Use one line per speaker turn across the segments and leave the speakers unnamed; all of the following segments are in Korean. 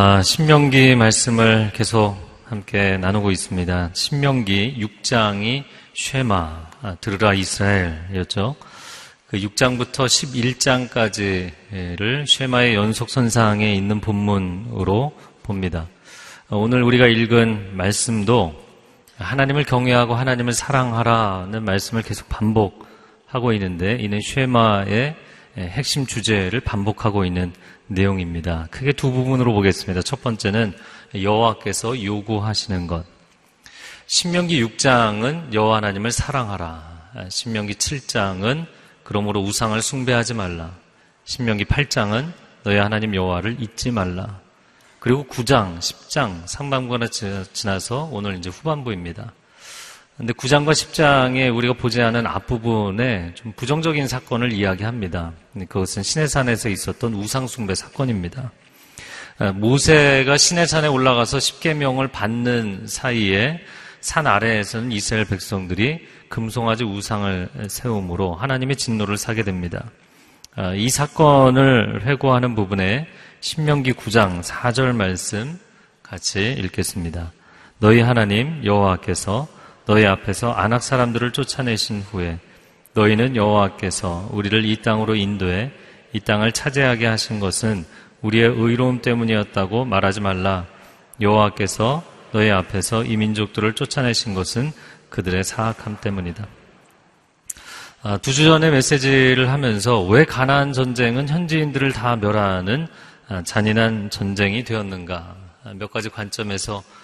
아, 신명기 말씀을 계속 함께 나누고 있습니다. 신명기 6장이 쉐마, 아, 들으라 이스라엘이었죠. 그 6장부터 11장까지를 쉐마의 연속선상에 있는 본문으로 봅니다. 오늘 우리가 읽은 말씀도 하나님을 경외하고 하나님을 사랑하라는 말씀을 계속 반복하고 있는데 이는 쉐마의 핵심 주제를 반복하고 있는 내용입니다. 크게 두 부분으로 보겠습니다. 첫 번째는 여호와께서 요구하시는 것. 신명기 6장은 여호와 하나님을 사랑하라. 신명기 7장은 그러므로 우상을 숭배하지 말라. 신명기 8장은 너희 하나님 여호와를 잊지 말라. 그리고 9장, 10장 상반부가 지나서 오늘 이제 후반부입니다. 근데 9장과 10장에 우리가 보지 않은 앞부분에 좀 부정적인 사건을 이야기합니다. 그것은 시내산에서 있었던 우상숭배 사건입니다. 아, 모세가 시내산에 올라가서 10계명을 받는 사이에 산 아래에서는 이스라엘 백성들이 금송아지 우상을 세움으로 하나님의 진노를 사게 됩니다. 아, 이 사건을 회고하는 부분에 신명기 9장 4절 말씀 같이 읽겠습니다. 너희 하나님 여호와께서 너희 앞에서 안악 사람들을 쫓아내신 후에 너희는 여호와께서 우리를 이 땅으로 인도해 이 땅을 차지하게 하신 것은 우리의 의로움 때문이었다고 말하지 말라. 여호와께서 너희 앞에서 이 민족들을 쫓아내신 것은 그들의 사악함 때문이다. 아, 두주 전에 메시지를 하면서 왜 가나안 전쟁은 현지인들을 다 멸하는 아, 잔인한 전쟁이 되었는가 아, 몇 가지 관점에서 아,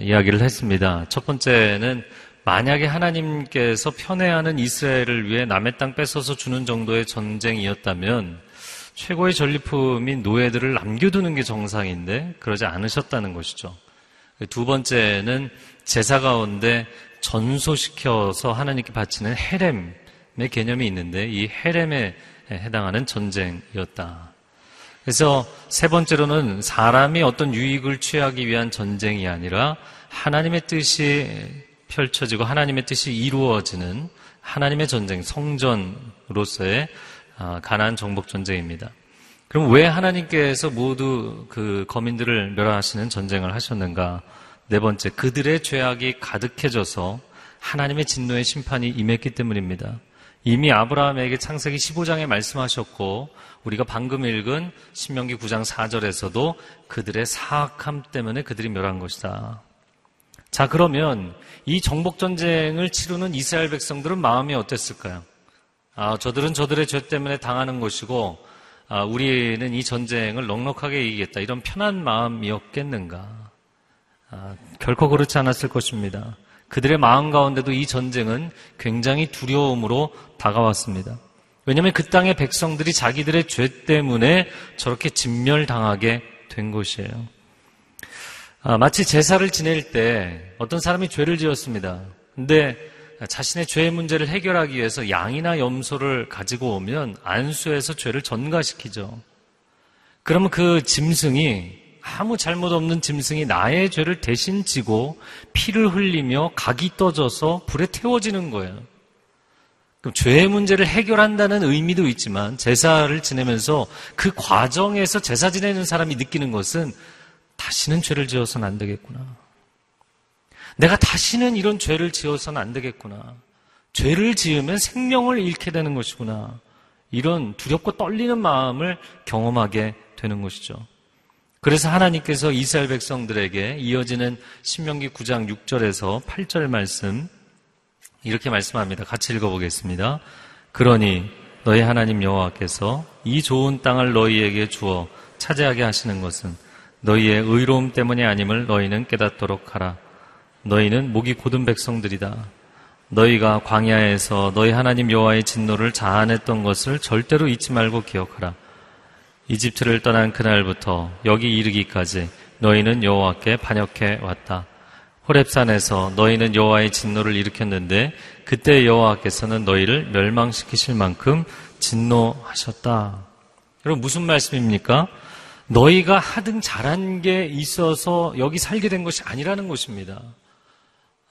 이야기를 했습니다. 첫 번째는 만약에 하나님께서 편애하는 이스라엘을 위해 남의 땅 뺏어서 주는 정도의 전쟁이었다면 최고의 전리품인 노예들을 남겨두는 게 정상인데 그러지 않으셨다는 것이죠. 두 번째는 제사 가운데 전소시켜서 하나님께 바치는 헤렘의 개념이 있는데 이 헤렘에 해당하는 전쟁이었다. 그래서 세 번째로는 사람이 어떤 유익을 취하기 위한 전쟁이 아니라 하나님의 뜻이 펼쳐지고 하나님의 뜻이 이루어지는 하나님의 전쟁, 성전으로서의 아, 가난 정복 전쟁입니다. 그럼 왜 하나님께서 모두 그 거민들을 멸하시는 전쟁을 하셨는가? 네 번째, 그들의 죄악이 가득해져서 하나님의 진노의 심판이 임했기 때문입니다. 이미 아브라함에게 창세기 15장에 말씀하셨고 우리가 방금 읽은 신명기 9장 4절에서도 그들의 사악함 때문에 그들이 멸한 것이다. 자, 그러면 이 정복 전쟁을 치르는 이스라엘 백성들은 마음이 어땠을까요? 아, 저들은 저들의 죄 때문에 당하는 것이고 아, 우리는 이 전쟁을 넉넉하게 이기겠다. 이런 편한 마음이었겠는가? 아, 결코 그렇지 않았을 것입니다. 그들의 마음 가운데도 이 전쟁은 굉장히 두려움으로 다가왔습니다. 왜냐하면 그 땅의 백성들이 자기들의 죄 때문에 저렇게 진멸당하게 된 것이에요. 아, 마치 제사를 지낼 때 어떤 사람이 죄를 지었습니다. 근데 자신의 죄의 문제를 해결하기 위해서 양이나 염소를 가지고 오면 안수해서 죄를 전가시키죠. 그러면 그 짐승이 아무 잘못 없는 짐승이 나의 죄를 대신 지고 피를 흘리며 각이 떠져서 불에 태워지는 거예요. 그럼 죄의 문제를 해결한다는 의미도 있지만 제사를 지내면서 그 과정에서 제사 지내는 사람이 느끼는 것은 다시는 죄를 지어서는 안 되겠구나. 내가 다시는 이런 죄를 지어서는 안 되겠구나. 죄를 지으면 생명을 잃게 되는 것이구나. 이런 두렵고 떨리는 마음을 경험하게 되는 것이죠. 그래서 하나님께서 이스라엘 백성들에게 이어지는 신명기 9장 6절에서 8절 말씀 이렇게 말씀합니다. 같이 읽어보겠습니다. 그러니 너희 하나님 여호와께서 이 좋은 땅을 너희에게 주어 차지하게 하시는 것은 너희의 의로움 때문이 아님을 너희는 깨닫도록 하라. 너희는 목이 고든 백성들이다. 너희가 광야에서 너희 하나님 여호와의 진노를 자아냈던 것을 절대로 잊지 말고 기억하라. 이집트를 떠난 그날부터 여기 이르기까지 너희는 여호와께 반역해 왔다. 호렙산에서 너희는 여호와의 진노를 일으켰는데 그때 여호와께서는 너희를 멸망시키실 만큼 진노하셨다. 여러분 무슨 말씀입니까? 너희가 하등 잘한 게 있어서 여기 살게 된 것이 아니라는 것입니다.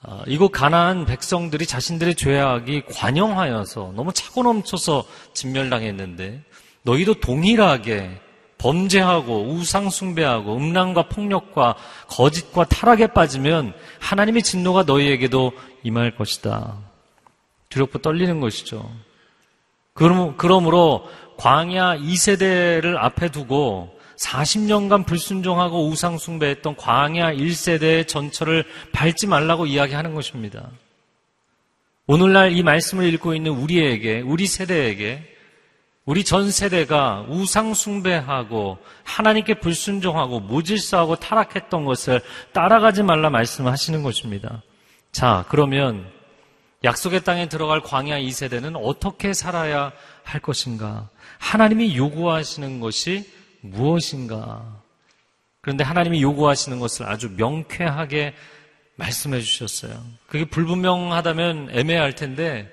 아, 이곳 가나안 백성들이 자신들의 죄악이 관영하여서 너무 차고 넘쳐서 진멸당했는데 너희도 동일하게 범죄하고 우상숭배하고 음란과 폭력과 거짓과 타락에 빠지면 하나님의 진노가 너희에게도 임할 것이다. 두렵고 떨리는 것이죠. 그러므로 광야 2세대를 앞에 두고 40년간 불순종하고 우상숭배했던 광야 1세대의 전철을 밟지 말라고 이야기하는 것입니다. 오늘날 이 말씀을 읽고 있는 우리에게, 우리 세대에게, 우리 전 세대가 우상숭배하고 하나님께 불순종하고 무질서하고 타락했던 것을 따라가지 말라 말씀하시는 것입니다. 자, 그러면 약속의 땅에 들어갈 광야 2세대는 어떻게 살아야 할 것인가? 하나님이 요구하시는 것이 무엇인가? 그런데 하나님이 요구하시는 것을 아주 명쾌하게 말씀해 주셨어요. 그게 불분명하다면 애매할 텐데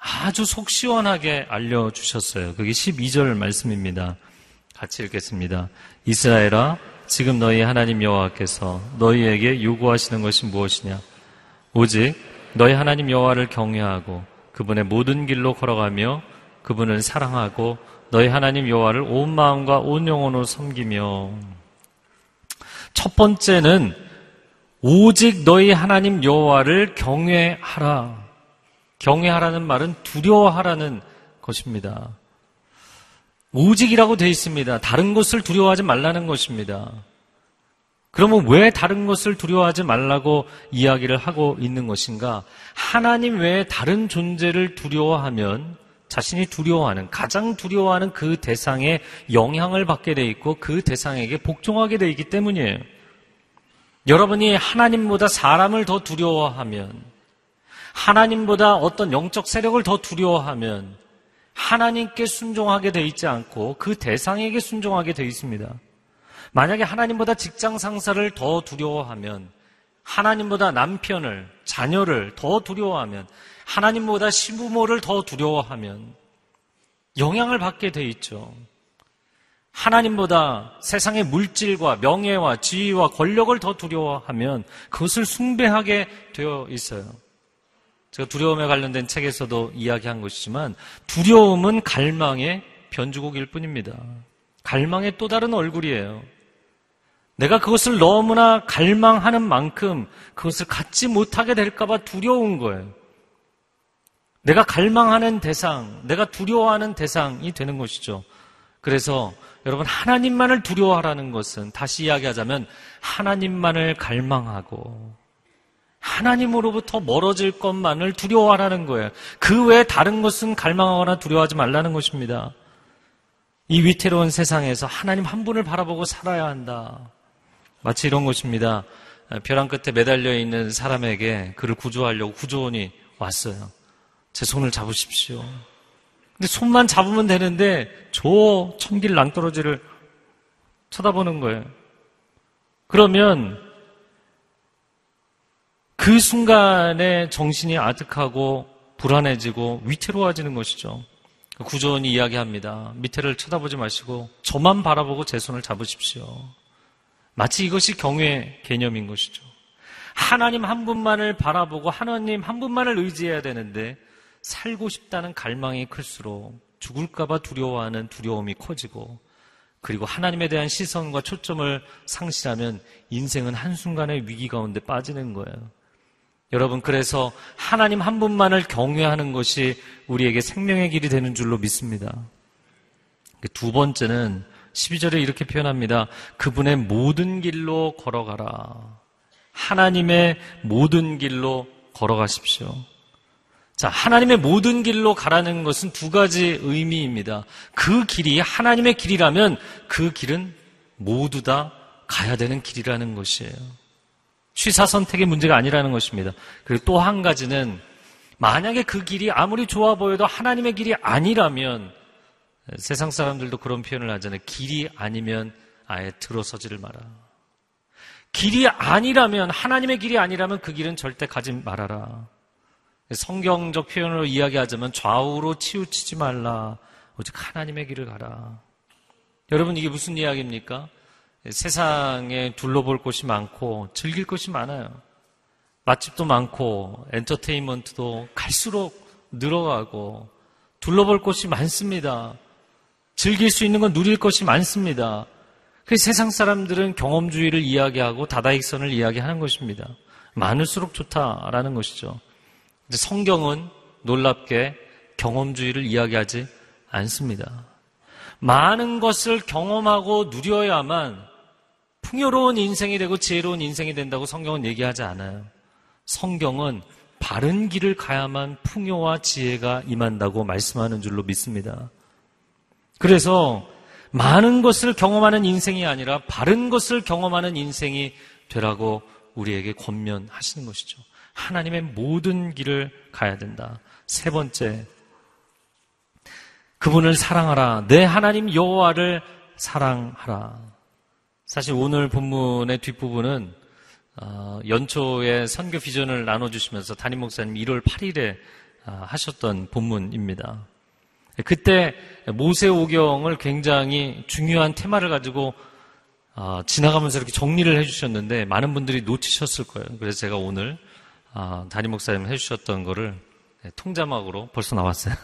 아주 속 시원하게 알려주셨어요. 그게 12절 말씀입니다. 같이 읽겠습니다. 이스라엘아, 지금 너희 하나님 여호와께서 너희에게 요구하시는 것이 무엇이냐? 오직 너희 하나님 여호와를 경외하고 그분의 모든 길로 걸어가며 그분을 사랑하고 너희 하나님 여호와를 온 마음과 온 영혼으로 섬기며 첫 번째는 오직 너희 하나님 여호와를 경외하라. 경외하라는 말은 두려워하라는 것입니다. 오직이라고 되어 있습니다. 다른 것을 두려워하지 말라는 것입니다. 그러면 왜 다른 것을 두려워하지 말라고 이야기를 하고 있는 것인가? 하나님 외에 다른 존재를 두려워하면 자신이 두려워하는, 가장 두려워하는 그 대상에 영향을 받게 돼 있고 그 대상에게 복종하게 돼 있기 때문이에요. 여러분이 하나님보다 사람을 더 두려워하면, 하나님보다 어떤 영적 세력을 더 두려워하면, 하나님께 순종하게 돼 있지 않고 그 대상에게 순종하게 돼 있습니다. 만약에 하나님보다 직장 상사를 더 두려워하면, 하나님보다 남편을, 자녀를 더 두려워하면, 하나님보다 시부모를 더 두려워하면 영향을 받게 돼 있죠. 하나님보다 세상의 물질과 명예와 지위와 권력을 더 두려워하면 그것을 숭배하게 되어 있어요. 제가 두려움에 관련된 책에서도 이야기한 것이지만 두려움은 갈망의 변주곡일 뿐입니다. 갈망의 또 다른 얼굴이에요. 내가 그것을 너무나 갈망하는 만큼 그것을 갖지 못하게 될까봐 두려운 거예요. 내가 갈망하는 대상, 내가 두려워하는 대상이 되는 것이죠. 그래서 여러분 하나님만을 두려워하라는 것은 다시 이야기하자면 하나님만을 갈망하고 하나님으로부터 멀어질 것만을 두려워하라는 거예요. 그 외에 다른 것은 갈망하거나 두려워하지 말라는 것입니다. 이 위태로운 세상에서 하나님 한 분을 바라보고 살아야 한다. 마치 이런 것입니다. 벼랑 끝에 매달려 있는 사람에게 그를 구조하려고 구조원이 왔어요. 제 손을 잡으십시오. 근데 손만 잡으면 되는데 저 천길 낭떠러지를 쳐다보는 거예요. 그러면 그 순간에 정신이 아득하고 불안해지고 위태로워지는 것이죠. 구조원이 이야기합니다. 밑에를 쳐다보지 마시고 저만 바라보고 제 손을 잡으십시오. 마치 이것이 경외 개념인 것이죠. 하나님 한 분만을 바라보고 하나님 한 분만을 의지해야 되는데 살고 싶다는 갈망이 클수록 죽을까봐 두려워하는 두려움이 커지고 그리고 하나님에 대한 시선과 초점을 상실하면 인생은 한순간의 위기 가운데 빠지는 거예요. 여러분, 그래서 하나님 한 분만을 경외하는 것이 우리에게 생명의 길이 되는 줄로 믿습니다. 두 번째는 12절에 이렇게 표현합니다. 그분의 모든 길로 걸어가라. 하나님의 모든 길로 걸어가십시오. 자, 하나님의 모든 길로 가라는 것은 두 가지 의미입니다. 그 길이 하나님의 길이라면 그 길은 모두 다 가야 되는 길이라는 것이에요. 취사 선택의 문제가 아니라는 것입니다. 그리고 또 한 가지는 만약에 그 길이 아무리 좋아 보여도 하나님의 길이 아니라면 세상 사람들도 그런 표현을 하잖아요. 길이 아니면 아예 들어서지를 마라. 길이 아니라면 하나님의 길이 아니라면 그 길은 절대 가지 말아라. 성경적 표현으로 이야기하자면 좌우로 치우치지 말라. 오직 하나님의 길을 가라. 여러분 이게 무슨 이야기입니까? 세상에 둘러볼 곳이 많고 즐길 것이 많아요. 맛집도 많고 엔터테인먼트도 갈수록 늘어가고 둘러볼 곳이 많습니다. 즐길 수 있는 건 누릴 것이 많습니다. 그 세상 사람들은 경험주의를 이야기하고 다다익선을 이야기하는 것입니다. 많을수록 좋다라는 것이죠. 성경은 놀랍게 경험주의를 이야기하지 않습니다. 많은 것을 경험하고 누려야만 풍요로운 인생이 되고 지혜로운 인생이 된다고 성경은 얘기하지 않아요. 성경은 바른 길을 가야만 풍요와 지혜가 임한다고 말씀하는 줄로 믿습니다. 그래서 많은 것을 경험하는 인생이 아니라 바른 것을 경험하는 인생이 되라고 우리에게 권면하시는 것이죠. 하나님의 모든 길을 가야 된다. 세 번째, 그분을 사랑하라. 내 하나님 여호와를 사랑하라. 사실 오늘 본문의 뒷부분은 어, 연초에 선교 비전을 나눠주시면서 담임 목사님 1월 8일에 아, 하셨던 본문입니다. 그때 모세오경을 굉장히 중요한 테마를 가지고 어, 지나가면서 이렇게 정리를 해주셨는데 많은 분들이 놓치셨을 거예요. 그래서 제가 오늘 어, 담임 목사님 해주셨던 거를 네, 통자막으로 벌써 나왔어요.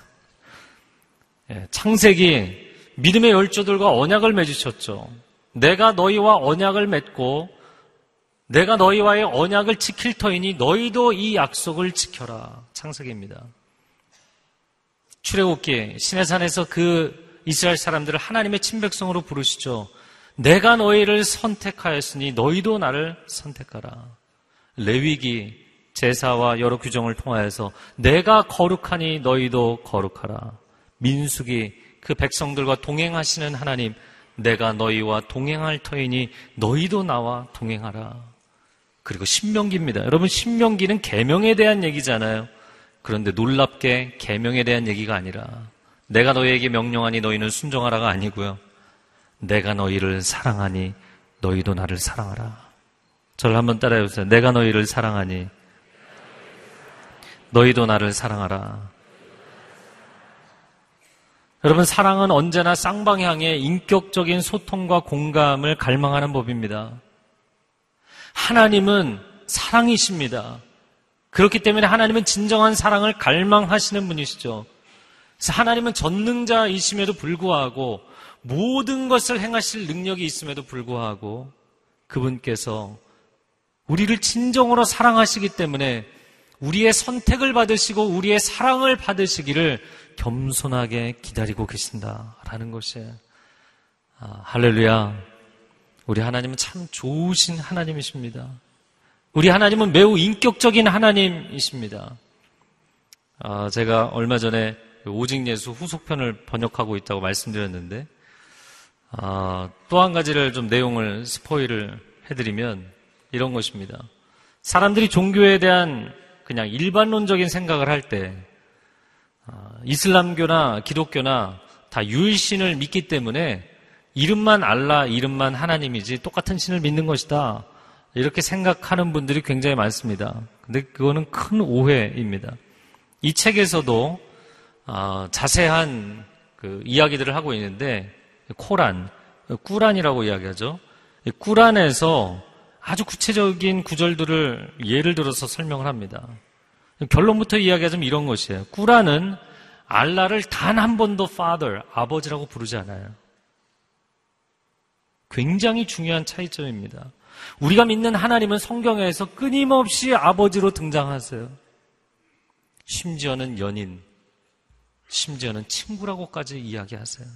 예, 창세기 믿음의 열조들과 언약을 맺으셨죠. 내가 너희와 언약을 맺고 내가 너희와의 언약을 지킬 터이니 너희도 이 약속을 지켜라. 창세기입니다. 출애굽기 시내산에서 그 이스라엘 사람들을 하나님의 친백성으로 부르시죠. 내가 너희를 선택하였으니 너희도 나를 선택하라. 레위기 제사와 여러 규정을 통하여서 내가 거룩하니 너희도 거룩하라. 민숙이 그 백성들과 동행하시는 하나님, 내가 너희와 동행할 터이니 너희도 나와 동행하라. 그리고 신명기입니다. 여러분 신명기는 계명에 대한 얘기잖아요. 그런데 놀랍게 계명에 대한 얘기가 아니라 내가 너희에게 명령하니 너희는 순종하라가 아니고요. 내가 너희를 사랑하니 너희도 나를 사랑하라. 저를 한번 따라해 보세요. 내가 너희를 사랑하니 너희도 나를 사랑하라. 여러분, 사랑은 언제나 쌍방향의 인격적인 소통과 공감을 갈망하는 법입니다. 하나님은 사랑이십니다. 그렇기 때문에 하나님은 진정한 사랑을 갈망하시는 분이시죠. 그래서 하나님은 전능자이심에도 불구하고 모든 것을 행하실 능력이 있음에도 불구하고 그분께서 우리를 진정으로 사랑하시기 때문에 우리의 선택을 받으시고 우리의 사랑을 받으시기를 겸손하게 기다리고 계신다라는 것이에요. 아, 할렐루야. 우리 하나님은 참 좋으신 하나님이십니다. 우리 하나님은 매우 인격적인 하나님이십니다. 아, 제가 얼마 전에 오직 예수 후속편을 번역하고 있다고 말씀드렸는데 아, 또 한 가지를 좀 내용을 스포일을 해드리면 이런 것입니다. 사람들이 종교에 대한 그냥 일반론적인 생각을 할때 아, 이슬람교나 기독교나 다 유일신을 믿기 때문에 이름만 알라, 이름만 하나님이지 똑같은 신을 믿는 것이다. 이렇게 생각하는 분들이 굉장히 많습니다. 근데 그거는 큰 오해입니다. 이 책에서도 어, 자세한 그 이야기들을 하고 있는데 코란, 꾸란이라고 이야기하죠. 꾸란에서 아주 구체적인 구절들을 예를 들어서 설명을 합니다. 결론부터 이야기하자면 이런 것이에요. 꾸란은 알라를 단 한 번도 father, 아버지라고 부르지 않아요. 굉장히 중요한 차이점입니다. 우리가 믿는 하나님은 성경에서 끊임없이 아버지로 등장하세요. 심지어는 연인, 심지어는 친구라고까지 이야기하세요.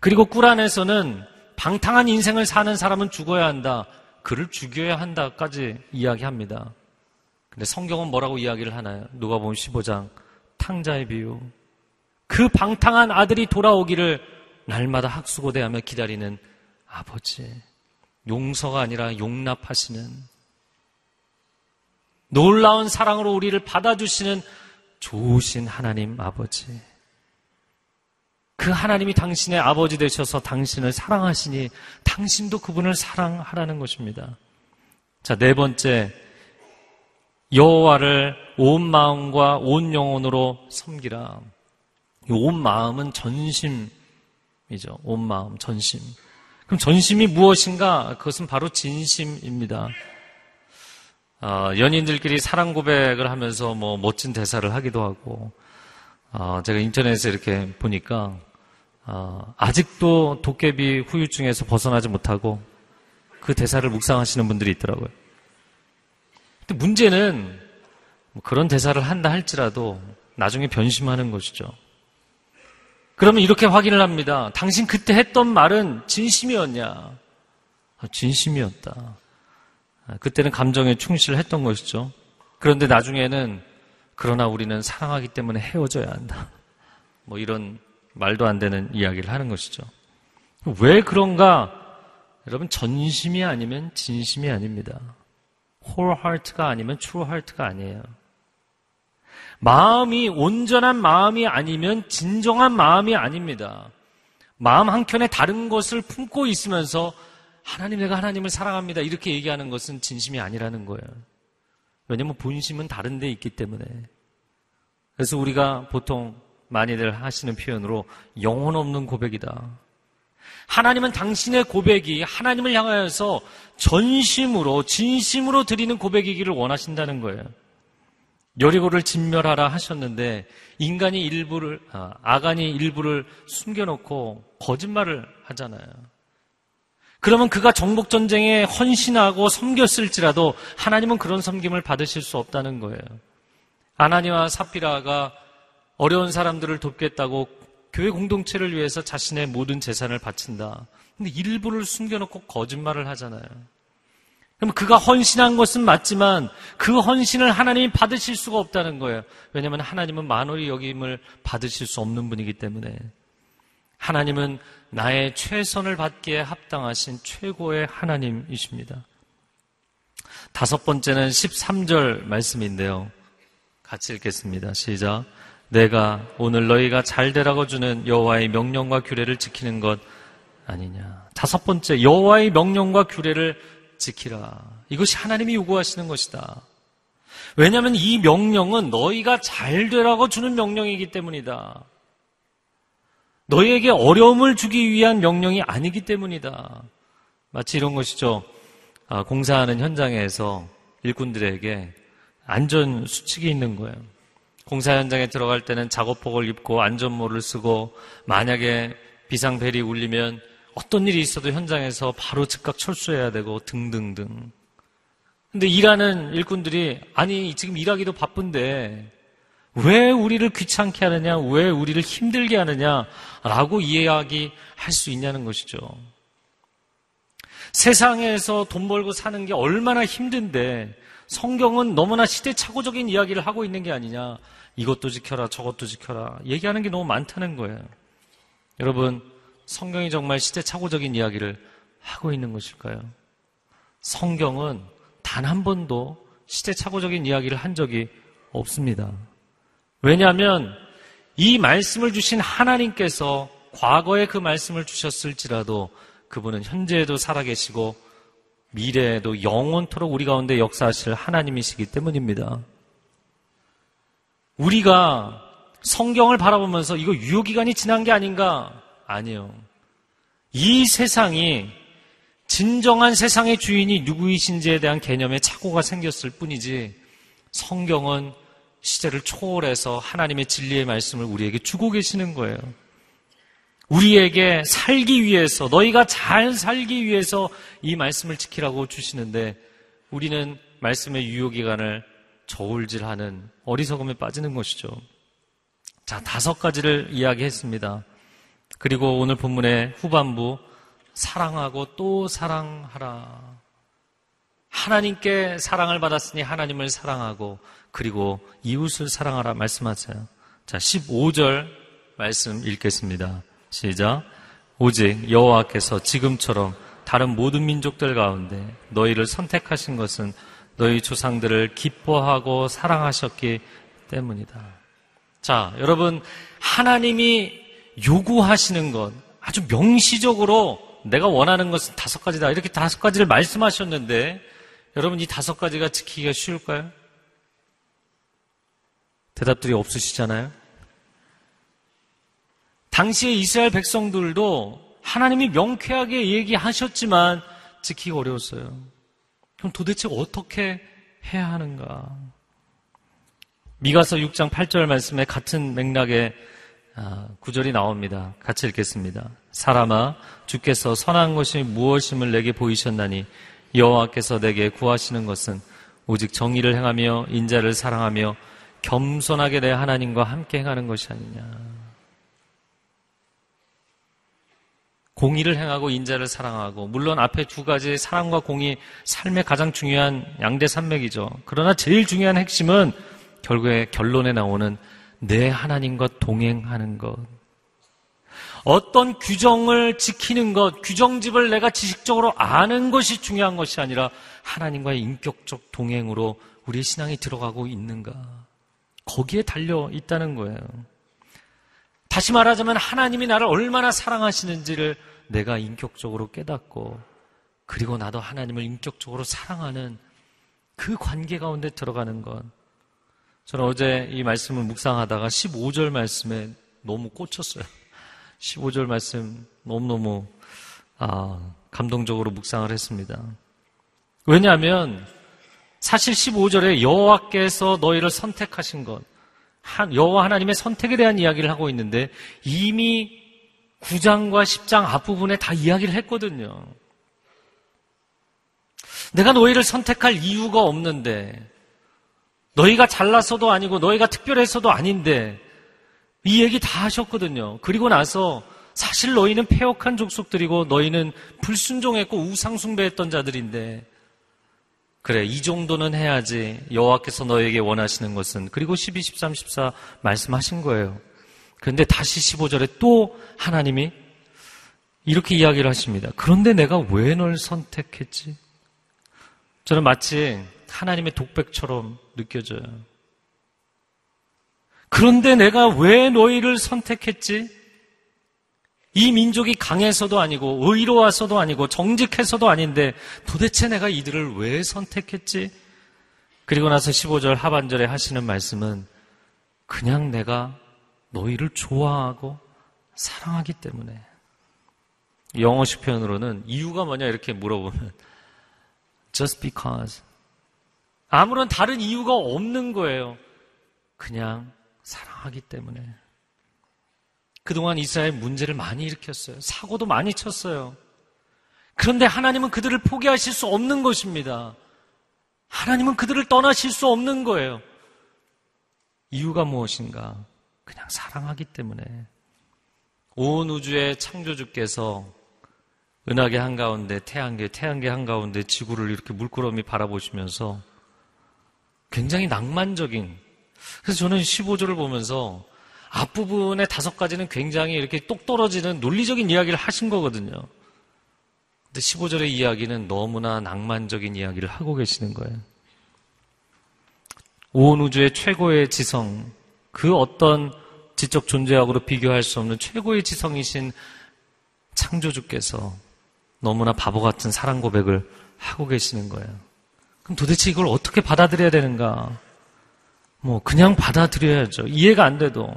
그리고 꾸란에서는 방탕한 인생을 사는 사람은 죽어야 한다. 그를 죽여야 한다까지 이야기합니다. 근데 성경은 뭐라고 이야기를 하나요? 누가 보면 15장 탕자의 비유. 그 방탕한 아들이 돌아오기를 날마다 학수고대하며 기다리는 아버지. 용서가 아니라 용납하시는 놀라운 사랑으로 우리를 받아주시는 좋으신 하나님 아버지. 그 하나님이 당신의 아버지 되셔서 당신을 사랑하시니 당신도 그분을 사랑하라는 것입니다. 자, 네 번째. 여호와를 온 마음과 온 영혼으로 섬기라. 온 마음은 전심이죠. 온 마음, 전심. 그럼 전심이 무엇인가? 그것은 바로 진심입니다. 어, 연인들끼리 사랑 고백을 하면서 뭐 멋진 대사를 하기도 하고, 어, 제가 인터넷에 이렇게 보니까 어, 아직도 도깨비 후유증에서 벗어나지 못하고 그 대사를 묵상하시는 분들이 있더라고요. 근데 문제는 뭐 그런 대사를 한다 할지라도 나중에 변심하는 것이죠. 그러면 이렇게 확인을 합니다. 당신 그때 했던 말은 진심이었냐? 아, 진심이었다. 아, 그때는 감정에 충실했던 것이죠. 그런데 나중에는 그러나 우리는 사랑하기 때문에 헤어져야 한다. 뭐 이런 말도 안 되는 이야기를 하는 것이죠. 왜 그런가? 여러분 전심이 아니면 진심이 아닙니다. Whole heart가 아니면 true heart가 아니에요. 마음이 온전한 마음이 아니면 진정한 마음이 아닙니다. 마음 한켠에 다른 것을 품고 있으면서 하나님 내가 하나님을 사랑합니다. 이렇게 얘기하는 것은 진심이 아니라는 거예요. 왜냐하면 본심은 다른 데 있기 때문에. 그래서 우리가 보통 많이들 하시는 표현으로 영혼 없는 고백이다. 하나님은 당신의 고백이 하나님을 향하여서 전심으로, 진심으로 드리는 고백이기를 원하신다는 거예요. 여리고를 진멸하라 하셨는데 인간이 일부를, 아, 아간이 일부를 숨겨놓고 거짓말을 하잖아요. 그러면 그가 정복 전쟁에 헌신하고 섬겼을지라도 하나님은 그런 섬김을 받으실 수 없다는 거예요. 아나니와 사피라가 어려운 사람들을 돕겠다고 교회 공동체를 위해서 자신의 모든 재산을 바친다. 근데 일부를 숨겨놓고 거짓말을 하잖아요. 그럼 그가 헌신한 것은 맞지만 그 헌신을 하나님이 받으실 수가 없다는 거예요. 왜냐하면 하나님은 만월이 여김을 받으실 수 없는 분이기 때문에. 하나님은 나의 최선을 받기에 합당하신 최고의 하나님이십니다. 다섯 번째는 13절 말씀인데요. 같이 읽겠습니다. 시작. 내가 오늘 너희가 잘 되라고 주는 여호와의 명령과 규례를 지키는 것 아니냐. 다섯 번째, 여호와의 명령과 규례를 지키라. 이것이 하나님이 요구하시는 것이다. 왜냐하면 이 명령은 너희가 잘 되라고 주는 명령이기 때문이다. 너희에게 어려움을 주기 위한 명령이 아니기 때문이다. 마치 이런 것이죠. 아, 공사하는 현장에서 일꾼들에게 안전 수칙이 있는 거예요. 공사 현장에 들어갈 때는 작업복을 입고 안전모를 쓰고 만약에 비상벨이 울리면 어떤 일이 있어도 현장에서 바로 즉각 철수해야 되고 등등등. 근데 일하는 일꾼들이 아니 지금 일하기도 바쁜데 왜 우리를 귀찮게 하느냐, 왜 우리를 힘들게 하느냐라고 이야기할 수 있냐는 것이죠. 세상에서 돈 벌고 사는 게 얼마나 힘든데 성경은 너무나 시대착오적인 이야기를 하고 있는 게 아니냐. 이것도 지켜라, 저것도 지켜라. 얘기하는 게 너무 많다는 거예요. 여러분, 성경이 정말 시대착오적인 이야기를 하고 있는 것일까요? 성경은 단 한 번도 시대착오적인 이야기를 한 적이 없습니다. 왜냐하면 이 말씀을 주신 하나님께서 과거에 그 말씀을 주셨을지라도 그분은 현재에도 살아계시고 미래에도 영원토록 우리 가운데 역사하실 하나님이시기 때문입니다. 우리가 성경을 바라보면서 이거 유효기간이 지난 게 아닌가? 아니요. 이 세상이 진정한 세상의 주인이 누구이신지에 대한 개념에 착오가 생겼을 뿐이지 성경은 시대를 초월해서 하나님의 진리의 말씀을 우리에게 주고 계시는 거예요. 우리에게 살기 위해서, 너희가 잘 살기 위해서 이 말씀을 지키라고 주시는데 우리는 말씀의 유효기간을 저울질하는 어리석음에 빠지는 것이죠. 자, 다섯 가지를 이야기했습니다. 그리고 오늘 본문의 후반부, 사랑하고 또 사랑하라. 하나님께 사랑을 받았으니 하나님을 사랑하고 그리고 이웃을 사랑하라 말씀하세요. 자, 15절 말씀 읽겠습니다. 시작. 오직 여호와께서 지금처럼 다른 모든 민족들 가운데 너희를 선택하신 것은 너희 조상들을 기뻐하고 사랑하셨기 때문이다. 자, 여러분 하나님이 요구하시는 것 아주 명시적으로 내가 원하는 것은 다섯 가지다. 이렇게 다섯 가지를 말씀하셨는데 여러분 이 다섯 가지가 지키기가 쉬울까요? 대답들이 없으시잖아요. 당시의 이스라엘 백성들도 하나님이 명쾌하게 얘기하셨지만 지키기 어려웠어요. 그럼 도대체 어떻게 해야 하는가? 미가서 6장 8절 말씀에 같은 맥락의 아, 구절이 나옵니다. 같이 읽겠습니다. 사람아 주께서 선한 것이 무엇임을 내게 보이셨나니 여호와께서 내게 구하시는 것은 오직 정의를 행하며 인자를 사랑하며 겸손하게 내 하나님과 함께 행하는 것이 아니냐. 공의를 행하고 인자를 사랑하고 물론 앞에 두 가지 사랑과 공의 삶의 가장 중요한 양대 산맥이죠. 그러나 제일 중요한 핵심은 결국에 결론에 나오는 내 하나님과 동행하는 것. 어떤 규정을 지키는 것, 규정집을 내가 지식적으로 아는 것이 중요한 것이 아니라 하나님과의 인격적 동행으로 우리의 신앙이 들어가고 있는가. 거기에 달려 있다는 거예요. 다시 말하자면 하나님이 나를 얼마나 사랑하시는지를 내가 인격적으로 깨닫고 그리고 나도 하나님을 인격적으로 사랑하는 그 관계 가운데 들어가는 것. 저는 어제 이 말씀을 묵상하다가 15절 말씀에 너무 꽂혔어요. 15절 말씀 너무너무 아, 감동적으로 묵상을 했습니다. 왜냐하면 사실 15절에 여호와께서 너희를 선택하신 것, 여호와 하나님의 선택에 대한 이야기를 하고 있는데 이미 9장과 10장 앞부분에 다 이야기를 했거든요. 내가 너희를 선택할 이유가 없는데 너희가 잘났어도 아니고 너희가 특별해서도 아닌데 이 얘기 다 하셨거든요. 그리고 나서 사실 너희는 폐역한 족속들이고 너희는 불순종했고 우상숭배했던 자들인데 그래 이 정도는 해야지 여호와께서 너에게 원하시는 것은 그리고 12, 13, 14 말씀하신 거예요. 그런데 다시 15절에 또 하나님이 이렇게 이야기를 하십니다. 그런데 내가 왜 널 선택했지? 저는 마치 하나님의 독백처럼 느껴져요. 그런데 내가 왜 너희를 선택했지? 이 민족이 강해서도 아니고 의로와서도 아니고 정직해서도 아닌데 도대체 내가 이들을 왜 선택했지? 그리고 나서 15절 하반절에 하시는 말씀은 그냥 내가 너희를 좋아하고 사랑하기 때문에 영어식 표현으로는 이유가 뭐냐 이렇게 물어보면 just because 아무런 다른 이유가 없는 거예요. 그냥 사랑하기 때문에. 그동안 이스라엘 문제를 많이 일으켰어요. 사고도 많이 쳤어요. 그런데 하나님은 그들을 포기하실 수 없는 것입니다. 하나님은 그들을 떠나실 수 없는 거예요. 이유가 무엇인가? 그냥 사랑하기 때문에. 온 우주의 창조주께서 은하계 한가운데 태양계, 태양계 한가운데 지구를 이렇게 물끄러미 바라보시면서 굉장히 낭만적인. 그래서 저는 15조를 보면서 앞부분의 다섯 가지는 굉장히 이렇게 똑 떨어지는 논리적인 이야기를 하신 거거든요. 근데 15절의 이야기는 너무나 낭만적인 이야기를 하고 계시는 거예요. 온 우주의 최고의 지성, 그 어떤 지적 존재하고도 비교할 수 없는 최고의 지성이신 창조주께서 너무나 바보 같은 사랑 고백을 하고 계시는 거예요. 그럼 도대체 이걸 어떻게 받아들여야 되는가? 뭐, 그냥 받아들여야죠. 이해가 안 돼도.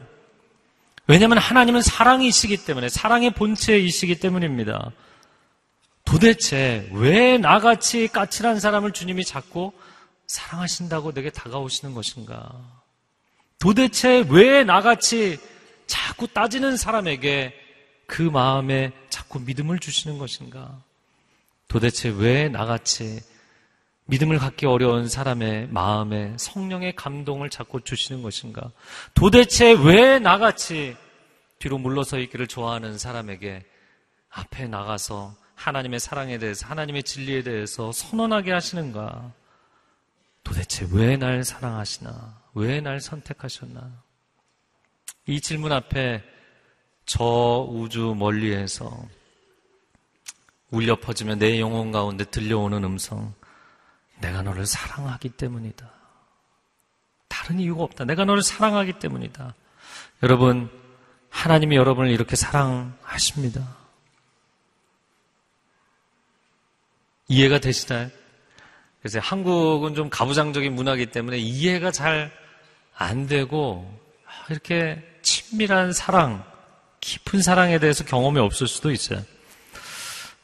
왜냐하면 하나님은 사랑이시기 때문에, 사랑의 본체이시기 때문입니다. 도대체 왜 나같이 까칠한 사람을 주님이 자꾸 사랑하신다고 내게 다가오시는 것인가? 도대체 왜 나같이 자꾸 따지는 사람에게 그 마음에 자꾸 믿음을 주시는 것인가? 도대체 왜 나같이 믿음을 갖기 어려운 사람의 마음에 성령의 감동을 자꾸 주시는 것인가? 도대체 왜 나같이 뒤로 물러서 있기를 좋아하는 사람에게 앞에 나가서 하나님의 사랑에 대해서, 하나님의 진리에 대해서 선언하게 하시는가? 도대체 왜 날 사랑하시나? 왜 날 선택하셨나? 이 질문 앞에 저 우주 멀리에서 울려 퍼지며 내 영혼 가운데 들려오는 음성. 내가 너를 사랑하기 때문이다. 다른 이유가 없다. 내가 너를 사랑하기 때문이다. 여러분, 하나님이 여러분을 이렇게 사랑하십니다. 이해가 되시나요? 그래서 한국은 좀 가부장적인 문화이기 때문에 이해가 잘 안 되고 이렇게 친밀한 사랑, 깊은 사랑에 대해서 경험이 없을 수도 있어요.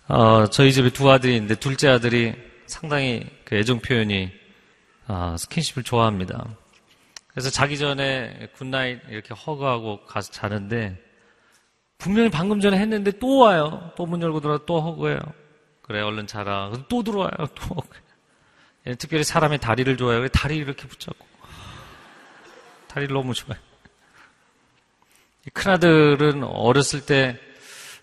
어, 저희 집에 두 아들이 있는데 둘째 아들이 상당히 그 애정 표현이 아, 스킨십을 좋아합니다. 그래서 자기 전에 good night 이렇게 hug하고 가서 자는데 분명히 방금 전에 했는데 또 와요. 또 문 열고 들어와 또 hug해요. 그래 얼른 자라. 또 들어와요. 또. 예, 특별히 사람의 다리를 좋아해요. 다리 이렇게 붙잡고. 다리를 너무 좋아해요. 큰아들은 어렸을 때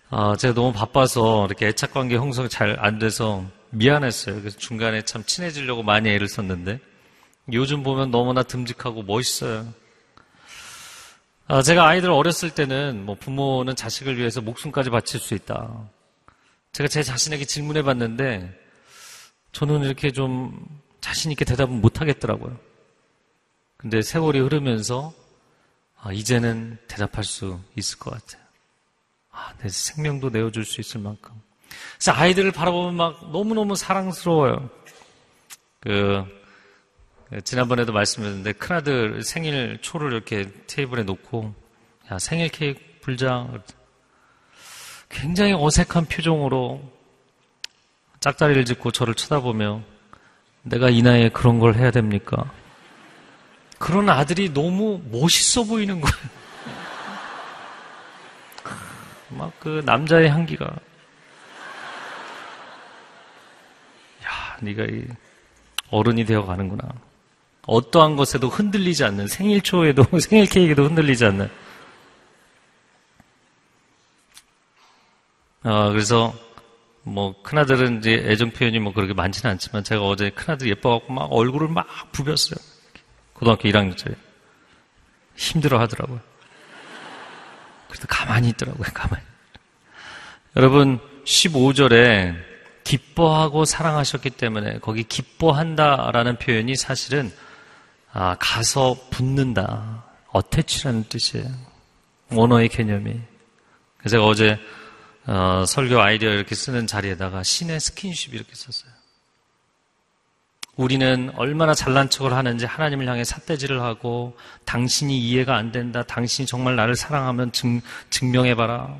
어, 제가 너무 바빠서 이렇게 애착 관계 형성이 잘 안 돼서 미안했어요. 그래서 중간에 참 친해지려고 많이 애를 썼는데 요즘 보면 너무나 듬직하고 멋있어요. 아, 제가 아이들 어렸을 때는 뭐 부모는 자식을 위해서 목숨까지 바칠 수 있다. 제가 제 자신에게 질문해 봤는데 저는 이렇게 좀 자신 있게 대답은 못 하겠더라고요. 근데 세월이 흐르면서 아, 이제는 대답할 수 있을 것 같아요. 아, 내 생명도 내어줄 수 있을 만큼. 그래서 아이들을 바라보면 막 너무너무 사랑스러워요. 그, 지난번에도 말씀드렸는데 큰아들 생일 초를 이렇게 테이블에 놓고 야, 생일 케이크 불장. 굉장히 어색한 표정으로 짝다리를 짚고 저를 쳐다보며 내가 이 나이에 그런 걸 해야 됩니까? 그런 아들이 너무 멋있어 보이는 거예요. 막 그 남자의 향기가. 야, 네가 이 어른이 되어 가는구나. 어떠한 것에도 흔들리지 않는 생일 초에도 생일 케이크에도 흔들리지 않는. 아, 그래서 뭐 큰아들은 이제 애정 표현이 뭐 그렇게 많지는 않지만 제가 어제 큰아들 예뻐갖고 막 얼굴을 막 부볐어요. 고등학교 1학년짜리. 힘들어 하더라고요. 그래도 가만히 있더라고요, 가만히. 여러분, 15절에 기뻐하고 사랑하셨기 때문에 거기 기뻐한다라는 표현이 사실은 아, 가서 붙는다. 어태치라는 뜻이에요. 원어의 개념이. 그래서 제가 어제 어, 설교 아이디어 이렇게 쓰는 자리에다가 신의 스킨십 이렇게 썼어요. 우리는 얼마나 잘난 척을 하는지 하나님을 향해 삿대질을 하고 당신이 이해가 안 된다. 당신이 정말 나를 사랑하면 증, 증명해봐라.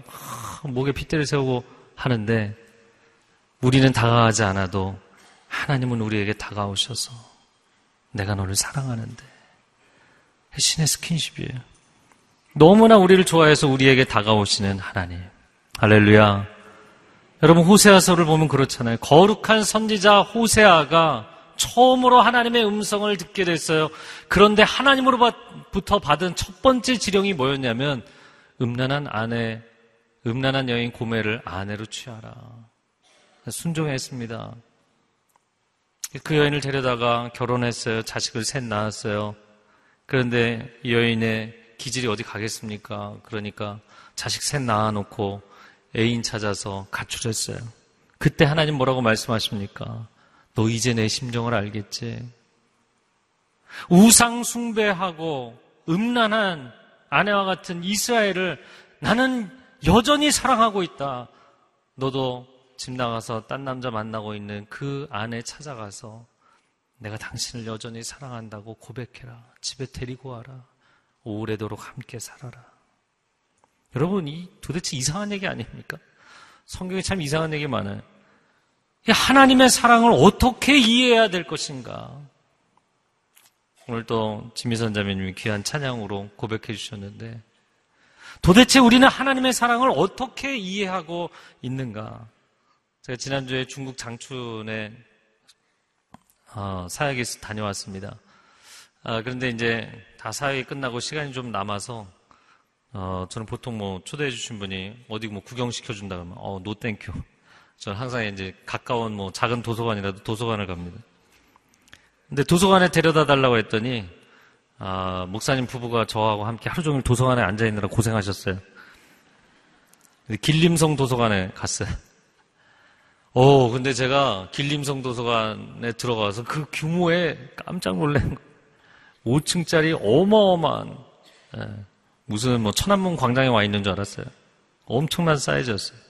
목에 핏대를 세우고 하는데 우리는 다가가지 않아도 하나님은 우리에게 다가오셔서 내가 너를 사랑하는데 신의 스킨십이에요. 너무나 우리를 좋아해서 우리에게 다가오시는 하나님. 할렐루야. 여러분 호세아서를 보면 그렇잖아요. 거룩한 선지자 호세아가 처음으로 하나님의 음성을 듣게 됐어요. 그런데 하나님으로부터 받은 첫 번째 지령이 뭐였냐면 음란한 아내, 음란한 여인 고매를 아내로 취하라. 순종했습니다. 그 여인을 데려다가 결혼했어요. 자식을 셋 낳았어요. 그런데 이 여인의 기질이 어디 가겠습니까? 그러니까 자식 셋 낳아놓고 애인 찾아서 가출했어요. 그때 하나님 뭐라고 말씀하십니까? 너 이제 내 심정을 알겠지? 우상 숭배하고 음란한 아내와 같은 이스라엘을 나는 여전히 사랑하고 있다. 너도 집 나가서 딴 남자 만나고 있는 그 아내 찾아가서 내가 당신을 여전히 사랑한다고 고백해라. 집에 데리고 와라. 오래도록 함께 살아라. 여러분, 이 도대체 이상한 얘기 아닙니까? 성경에 참 이상한 얘기 많아요. 하나님의 사랑을 어떻게 이해해야 될 것인가? 오늘 또 지미선 자매님이 귀한 찬양으로 고백해 주셨는데 도대체 우리는 하나님의 사랑을 어떻게 이해하고 있는가? 제가 지난주에 중국 장춘에 어, 사역에 다녀왔습니다. 아, 그런데 이제 다 사역이 끝나고 시간이 좀 남아서 어, 저는 보통 뭐 초대해 주신 분이 어디 뭐 구경시켜 준다 그러면 어, no thank you. 저는 항상 이제 가까운 뭐 작은 도서관이라도 도서관을 갑니다. 근데 도서관에 데려다 달라고 했더니 아, 목사님 부부가 저하고 함께 하루 종일 도서관에 앉아 있느라 고생하셨어요. 길림성 도서관에 갔어요. 어, 근데 제가 길림성 도서관에 들어가서 그 규모에 깜짝 놀란 거. 5층짜리 어마어마한 예, 무슨 뭐 천안문 광장에 와 있는 줄 알았어요. 엄청난 사이즈였어요.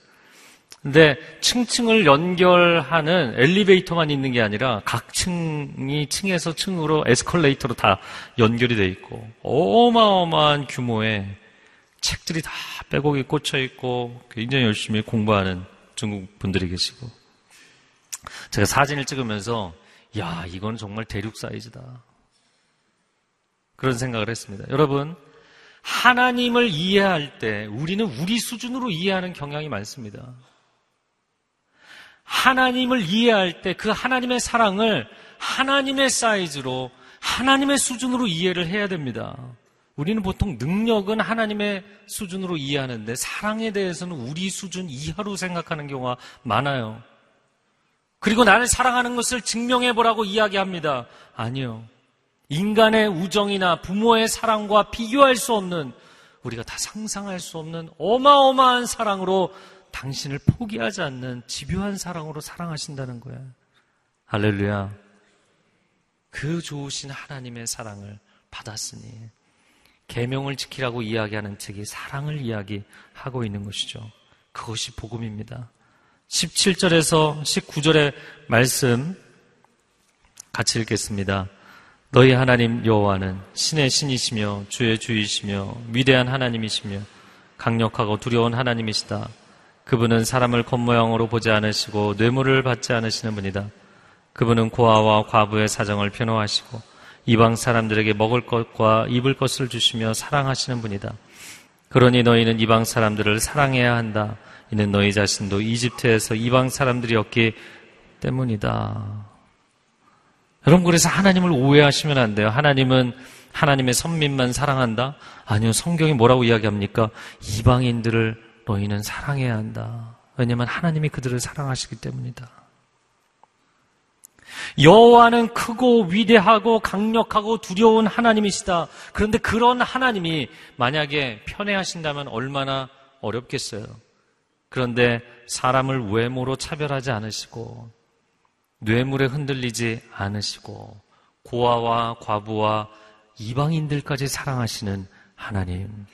근데 층층을 연결하는 엘리베이터만 있는 게 아니라 각 층이 층에서 층으로 에스컬레이터로 다 연결이 돼 있고 어마어마한 규모의 책들이 다 빼곡이 꽂혀 있고 굉장히 열심히 공부하는 중국 분들이 계시고 제가 사진을 찍으면서 야 이건 정말 대륙 사이즈다. 그런 생각을 했습니다. 여러분, 하나님을 이해할 때 우리는 우리 수준으로 이해하는 경향이 많습니다. 하나님을 이해할 때 그 하나님의 사랑을 하나님의 사이즈로 하나님의 수준으로 이해를 해야 됩니다. 우리는 보통 능력은 하나님의 수준으로 이해하는데 사랑에 대해서는 우리 수준 이하로 생각하는 경우가 많아요. 그리고 나를 사랑하는 것을 증명해 보라고 이야기합니다. 아니요. 인간의 우정이나 부모의 사랑과 비교할 수 없는 우리가 다 상상할 수 없는 어마어마한 사랑으로 당신을 포기하지 않는 집요한 사랑으로 사랑하신다는 거예요. 할렐루야. 그 좋으신 하나님의 사랑을 받았으니 계명을 지키라고 이야기하는 책이 사랑을 이야기하고 있는 것이죠. 그것이 복음입니다. 17절에서 19절의 말씀 같이 읽겠습니다. 너희 하나님 여호와는 신의 신이시며 주의 주이시며 위대한 하나님이시며 강력하고 두려운 하나님이시다. 그분은 사람을 겉모양으로 보지 않으시고 뇌물을 받지 않으시는 분이다. 그분은 고아와 과부의 사정을 변호하시고 이방 사람들에게 먹을 것과 입을 것을 주시며 사랑하시는 분이다. 그러니 너희는 이방 사람들을 사랑해야 한다. 이는 너희 자신도 이집트에서 이방 사람들이었기 때문이다. 여러분, 그래서 하나님을 오해하시면 안 돼요. 하나님은 하나님의 선민만 사랑한다? 아니요, 성경이 뭐라고 이야기합니까? 이방인들을 너희는 사랑해야 한다. 왜냐하면 하나님이 그들을 사랑하시기 때문이다. 여호와는 크고 위대하고 강력하고 두려운 하나님이시다. 그런데 그런 하나님이 만약에 편애하신다면 얼마나 어렵겠어요. 그런데 사람을 외모로 차별하지 않으시고 뇌물에 흔들리지 않으시고 고아와 과부와 이방인들까지 사랑하시는 하나님.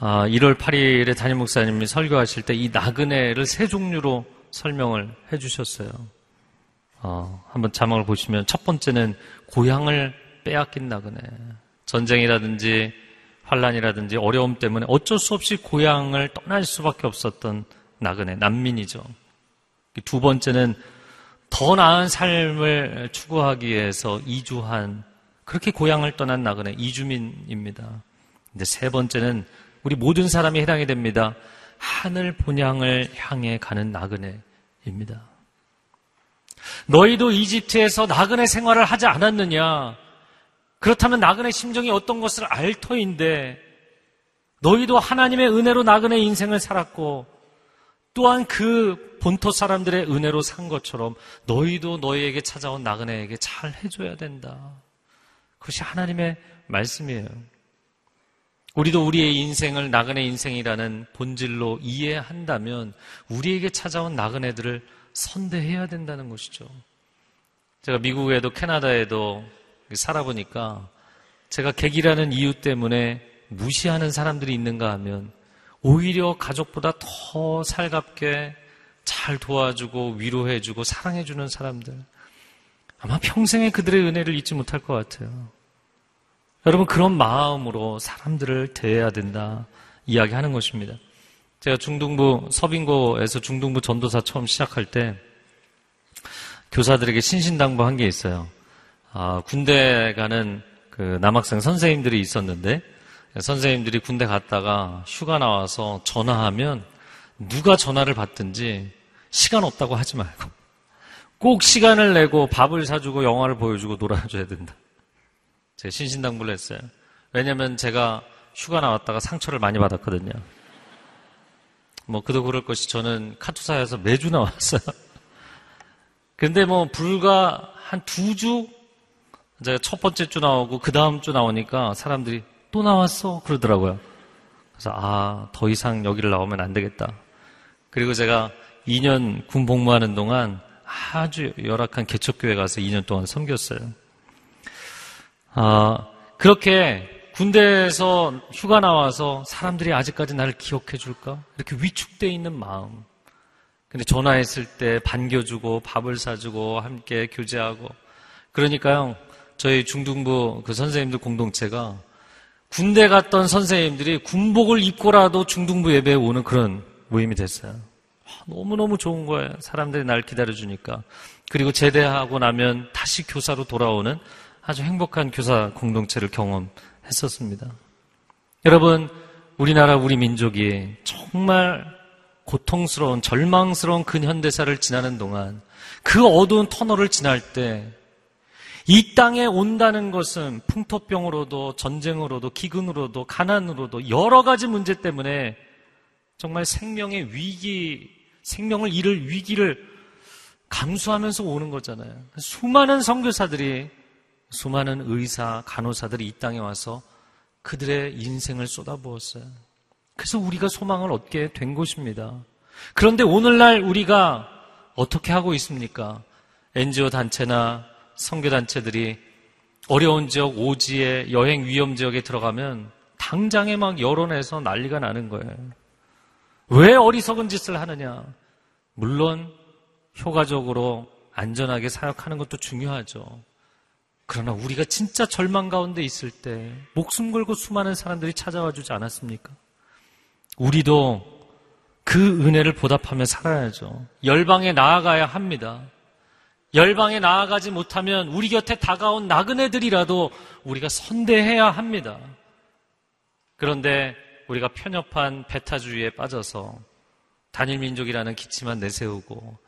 아, 1월 8일에 담임 목사님이 설교하실 때 이 나그네를 세 종류로 설명을 해주셨어요. 어, 한번 자막을 보시면 첫 번째는 고향을 빼앗긴 나그네. 전쟁이라든지 환란이라든지 어려움 때문에 어쩔 수 없이 고향을 떠날 수밖에 없었던 나그네, 난민이죠. 두 번째는 더 나은 삶을 추구하기 위해서 이주한 그렇게 고향을 떠난 나그네 이주민입니다. 근데 세 번째는 우리 모든 사람이 해당이 됩니다. 하늘 본향을 향해 가는 나그네입니다. 너희도 이집트에서 나그네 생활을 하지 않았느냐? 그렇다면 나그네 심정이 어떤 것을 알 터인데 너희도 하나님의 은혜로 나그네 인생을 살았고 또한 그 본토 사람들의 은혜로 산 것처럼 너희도 너희에게 찾아온 나그네에게 잘 해줘야 된다. 그것이 하나님의 말씀이에요. 우리도 우리의 인생을 나그네 인생이라는 본질로 이해한다면 우리에게 찾아온 나그네들을 선대해야 된다는 것이죠. 제가 미국에도 캐나다에도 살아보니까 제가 객이라는 이유 때문에 무시하는 사람들이 있는가 하면 오히려 가족보다 더 살갑게 잘 도와주고 위로해주고 사랑해주는 사람들. 아마 평생에 그들의 은혜를 잊지 못할 것 같아요. 여러분, 그런 마음으로 사람들을 대해야 된다. 이야기하는 것입니다. 제가 중등부, 서빙고에서 중등부 전도사 처음 시작할 때 교사들에게 신신당부한 게 있어요. 아, 군대 가는 그 남학생 선생님들이 있었는데 선생님들이 군대 갔다가 휴가 나와서 전화하면 누가 전화를 받든지 시간 없다고 하지 말고 꼭 시간을 내고 밥을 사주고 영화를 보여주고 놀아줘야 된다. 제가 신신당부를 했어요. 왜냐면 제가 휴가 나왔다가 상처를 많이 받았거든요. 뭐 그도 그럴 것이 저는 카투사에서 매주 나왔어요. 근데 뭐 불과 한 두 주, 제가 첫 번째 주 나오고 그 다음 주 나오니까 사람들이 또 나왔어 그러더라고요. 그래서 아, 더 이상 여기를 나오면 안 되겠다. 그리고 제가 2년 군 복무하는 동안 아주 열악한 개척교회 가서 2년 동안 섬겼어요. 아, 그렇게 군대에서 휴가 나와서 사람들이 아직까지 나를 기억해 줄까? 이렇게 위축되어 있는 마음. 근데 전화했을 때 반겨주고 밥을 사주고 함께 교제하고 그러니까요 저희 중등부 그 선생님들 공동체가 군대 갔던 선생님들이 군복을 입고라도 중등부 예배에 오는 그런 모임이 됐어요. 너무너무 좋은 거예요. 사람들이 날 기다려주니까. 그리고 제대하고 나면 다시 교사로 돌아오는 아주 행복한 교사 공동체를 경험했었습니다. 여러분, 우리나라 우리 민족이 정말 고통스러운 절망스러운 근현대사를 지나는 동안 그 어두운 터널을 지날 때 이 땅에 온다는 것은 풍토병으로도 전쟁으로도 기근으로도 가난으로도 여러 가지 문제 때문에 정말 생명의 위기, 생명을 잃을 위기를 감수하면서 오는 거잖아요. 수많은 선교사들이 수많은 의사, 간호사들이 이 땅에 와서 그들의 인생을 쏟아부었어요. 그래서 우리가 소망을 얻게 된 것입니다. 그런데 오늘날 우리가 어떻게 하고 있습니까? NGO 단체나 선교 단체들이 어려운 지역 오지에 여행 위험 지역에 들어가면 당장에 막 여론에서 난리가 나는 거예요. 왜 어리석은 짓을 하느냐? 물론 효과적으로 안전하게 사역하는 것도 중요하죠. 그러나 우리가 진짜 절망 가운데 있을 때 목숨 걸고 수많은 사람들이 찾아와 주지 않았습니까? 우리도 그 은혜를 보답하며 살아야죠. 열방에 나아가야 합니다. 열방에 나아가지 못하면 우리 곁에 다가온 나그네들이라도 우리가 선대해야 합니다. 그런데 우리가 편협한 배타주의에 빠져서 단일 민족이라는 기치만 내세우고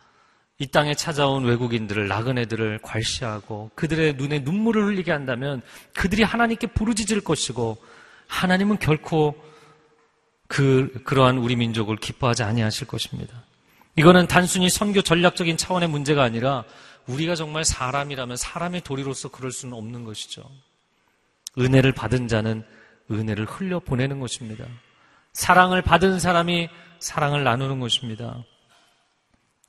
이 땅에 찾아온 외국인들을 나그네들을 괄시하고 그들의 눈에 눈물을 흘리게 한다면 그들이 하나님께 부르짖을 것이고 하나님은 결코 그 그러한 우리 민족을 기뻐하지 아니하실 것입니다. 이거는 단순히 선교 전략적인 차원의 문제가 아니라 우리가 정말 사람이라면 사람의 도리로서 그럴 수는 없는 것이죠. 은혜를 받은 자는 은혜를 흘려 보내는 것입니다. 사랑을 받은 사람이 사랑을 나누는 것입니다.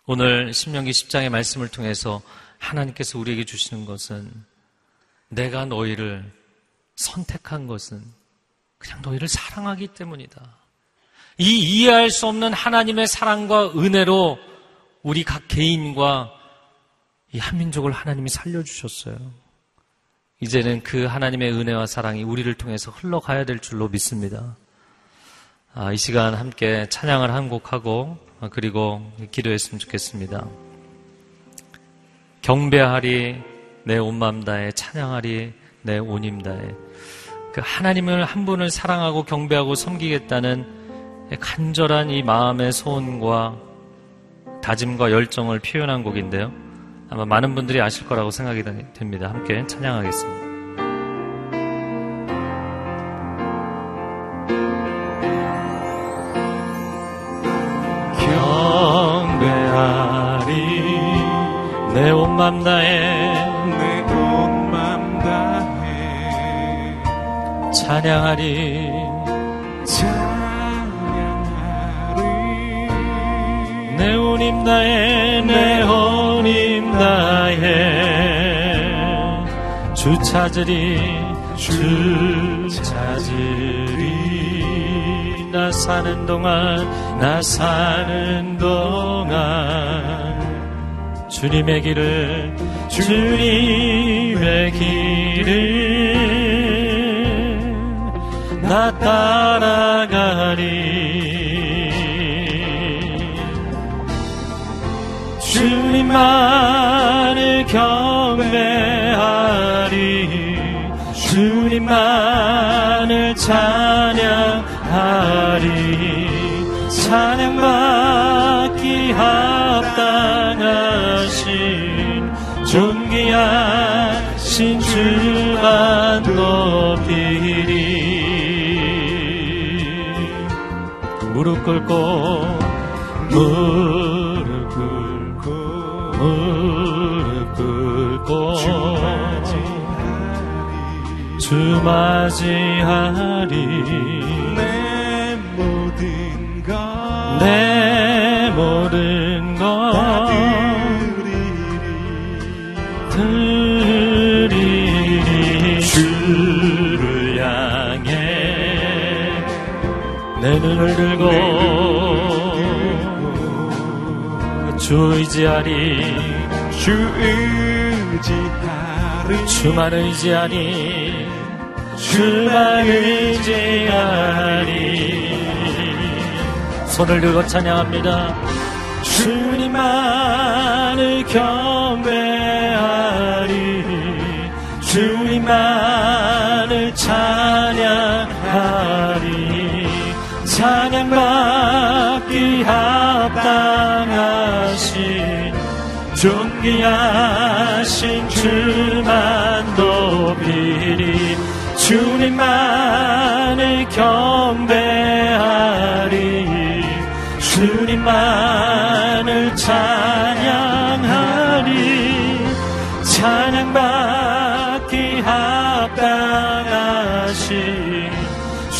오늘 신명기 10장의 말씀을 통해서 하나님께서 우리에게 주시는 것은 내가 너희를 선택한 것은 그냥 너희를 사랑하기 때문이다. 이 이해할 수 없는 하나님의 사랑과 은혜로 우리 각 개인과 이 한민족을 하나님이 살려주셨어요. 이제는 그 하나님의 은혜와 사랑이 우리를 통해서 흘러가야 될 줄로 믿습니다. 아, 이 시간 함께 찬양을 한 곡 하고 아, 그리고 기도했으면 좋겠습니다. 경배하리 내 온맘 다해 찬양하리 내 온힘 다해 그 하나님을 한 분을 사랑하고 경배하고 섬기겠다는 간절한 이 마음의 소원과 다짐과 열정을 표현한 곡인데요. 아마 많은 분들이 아실 거라고 생각이 됩니다. 함께 찬양하겠습니다.
온맘 다해 내 온맘 다해
찬양하리.
찬양하리.
내 온힘 다해 내 온힘 다해 주 찾으리 주 찾으리. 나 사는 동안 나 사는 동안 주님의 길을 주님의 길을 나 따라가리. 주님만을 경배하리. 주님만을 찬양하리. 찬양 주만 높이리 무릎 꿇고 무릎 꿇고 무릎 꿇고 주 맞이하리.
내 모든
것내 모든 내 눈을 들고 주 의지하리.
주 의지하리.
주만 의지하니 주만 의지하니 손을 들고 찬양합니다. 주님만을 경배하리. 주 주님만을 찬양하리 찬양받기 합당하신 존귀하신 주만 높이리 주님만을 경배하리. 주님만을 찬양하리. 찬양받기 합당하신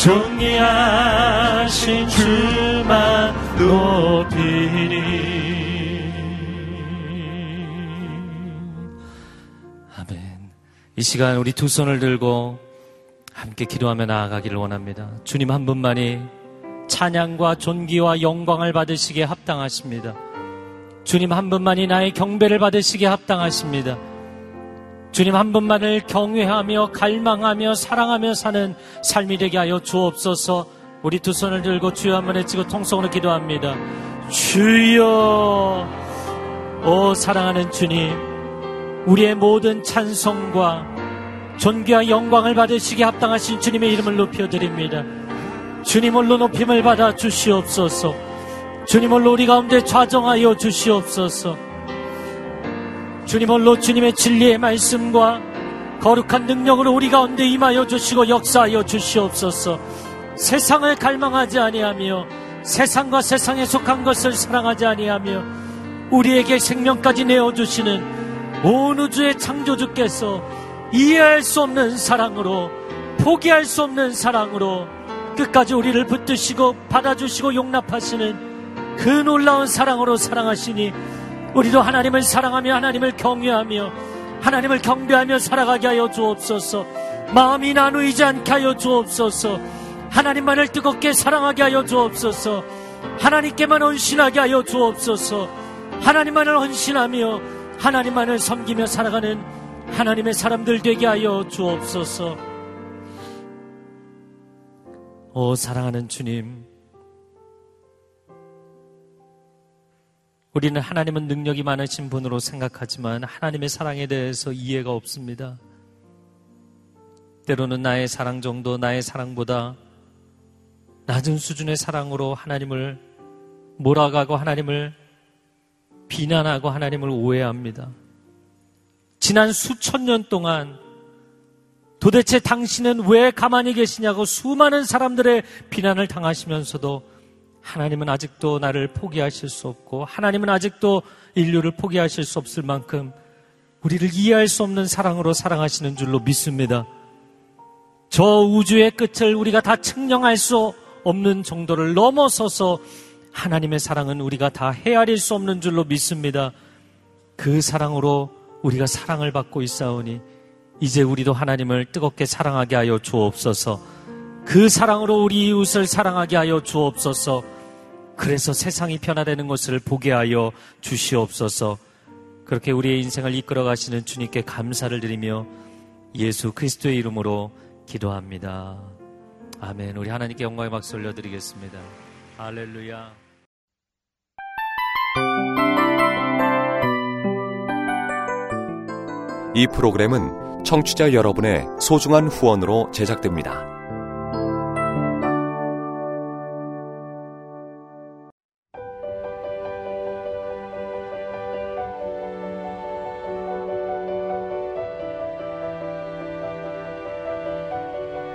존귀하신 주만 높이리 아멘 이 시간 우리 두 손을 들고 함께 기도하며 나아가기를 원합니다 주님 한 분만이 찬양과 존귀와 영광을 받으시기에 합당하십니다. 주님 한 분만이 나의 경배를 받으시기에 합당하십니다. 주님 한 분만을 경외하며 갈망하며 사랑하며 사는 삶이 되게 하여 주옵소서 우리 두 손을 들고 주여 한번 외치고 통성으로 기도합니다. 주여 오 사랑하는 주님 우리의 모든 찬송과 존귀와 영광을 받으시기에 합당하신 주님의 이름을 높여드립니다. 주님 홀로 높임을 받아 주시옵소서. 주님 홀로 우리 가운데 좌정하여 주시옵소서. 주님 홀로 주님의 진리의 말씀과 거룩한 능력으로 우리 가운데 임하여 주시고 역사하여 주시옵소서. 세상을 갈망하지 아니하며 세상과 세상에 속한 것을 사랑하지 아니하며 우리에게 생명까지 내어 주시는 온 우주의 창조주께서 이해할 수 없는 사랑으로 포기할 수 없는 사랑으로 끝까지 우리를 붙드시고 받아주시고 용납하시는 그 놀라운 사랑으로 사랑하시니 우리도 하나님을 사랑하며 하나님을 경외하며 하나님을 경배하며 살아가게 하여 주옵소서. 마음이 나누이지 않게 하여 주옵소서. 하나님만을 뜨겁게 사랑하게 하여 주옵소서. 하나님께만 헌신하게 하여 주옵소서. 하나님만을 헌신하며 하나님만을 섬기며 살아가는 하나님의 사람들 되게 하여 주옵소서. 오, 사랑하는 주님. 우리는 하나님은 능력이 많으신 분으로 생각하지만 하나님의 사랑에 대해서 이해가 없습니다. 때로는 나의 사랑 정도, 나의 사랑보다 낮은 수준의 사랑으로 하나님을 몰아가고 하나님을 비난하고 하나님을 오해합니다. 지난 수천 년 동안 도대체 당신은 왜 가만히 계시냐고 수많은 사람들의 비난을 당하시면서도 하나님은 아직도 나를 포기하실 수 없고 하나님은 아직도 인류를 포기하실 수 없을 만큼 우리를 이해할 수 없는 사랑으로 사랑하시는 줄로 믿습니다. 저 우주의 끝을 우리가 다 측량할 수 없는 정도를 넘어서서 하나님의 사랑은 우리가 다 헤아릴 수 없는 줄로 믿습니다. 그 사랑으로 우리가 사랑을 받고 있사오니 이제 우리도 하나님을 뜨겁게 사랑하게 하여 주옵소서. 그 사랑으로 우리 이웃을 사랑하게 하여 주옵소서. 그래서 세상이 변화되는 것을 보게 하여 주시옵소서. 그렇게 우리의 인생을 이끌어 가시는 주님께 감사를 드리며 예수 그리스도의 이름으로 기도합니다. 아멘. 우리 하나님께 영광의 박수 올려드리겠습니다. 할렐루야.
이 프로그램은 청취자 여러분의 소중한 후원으로 제작됩니다.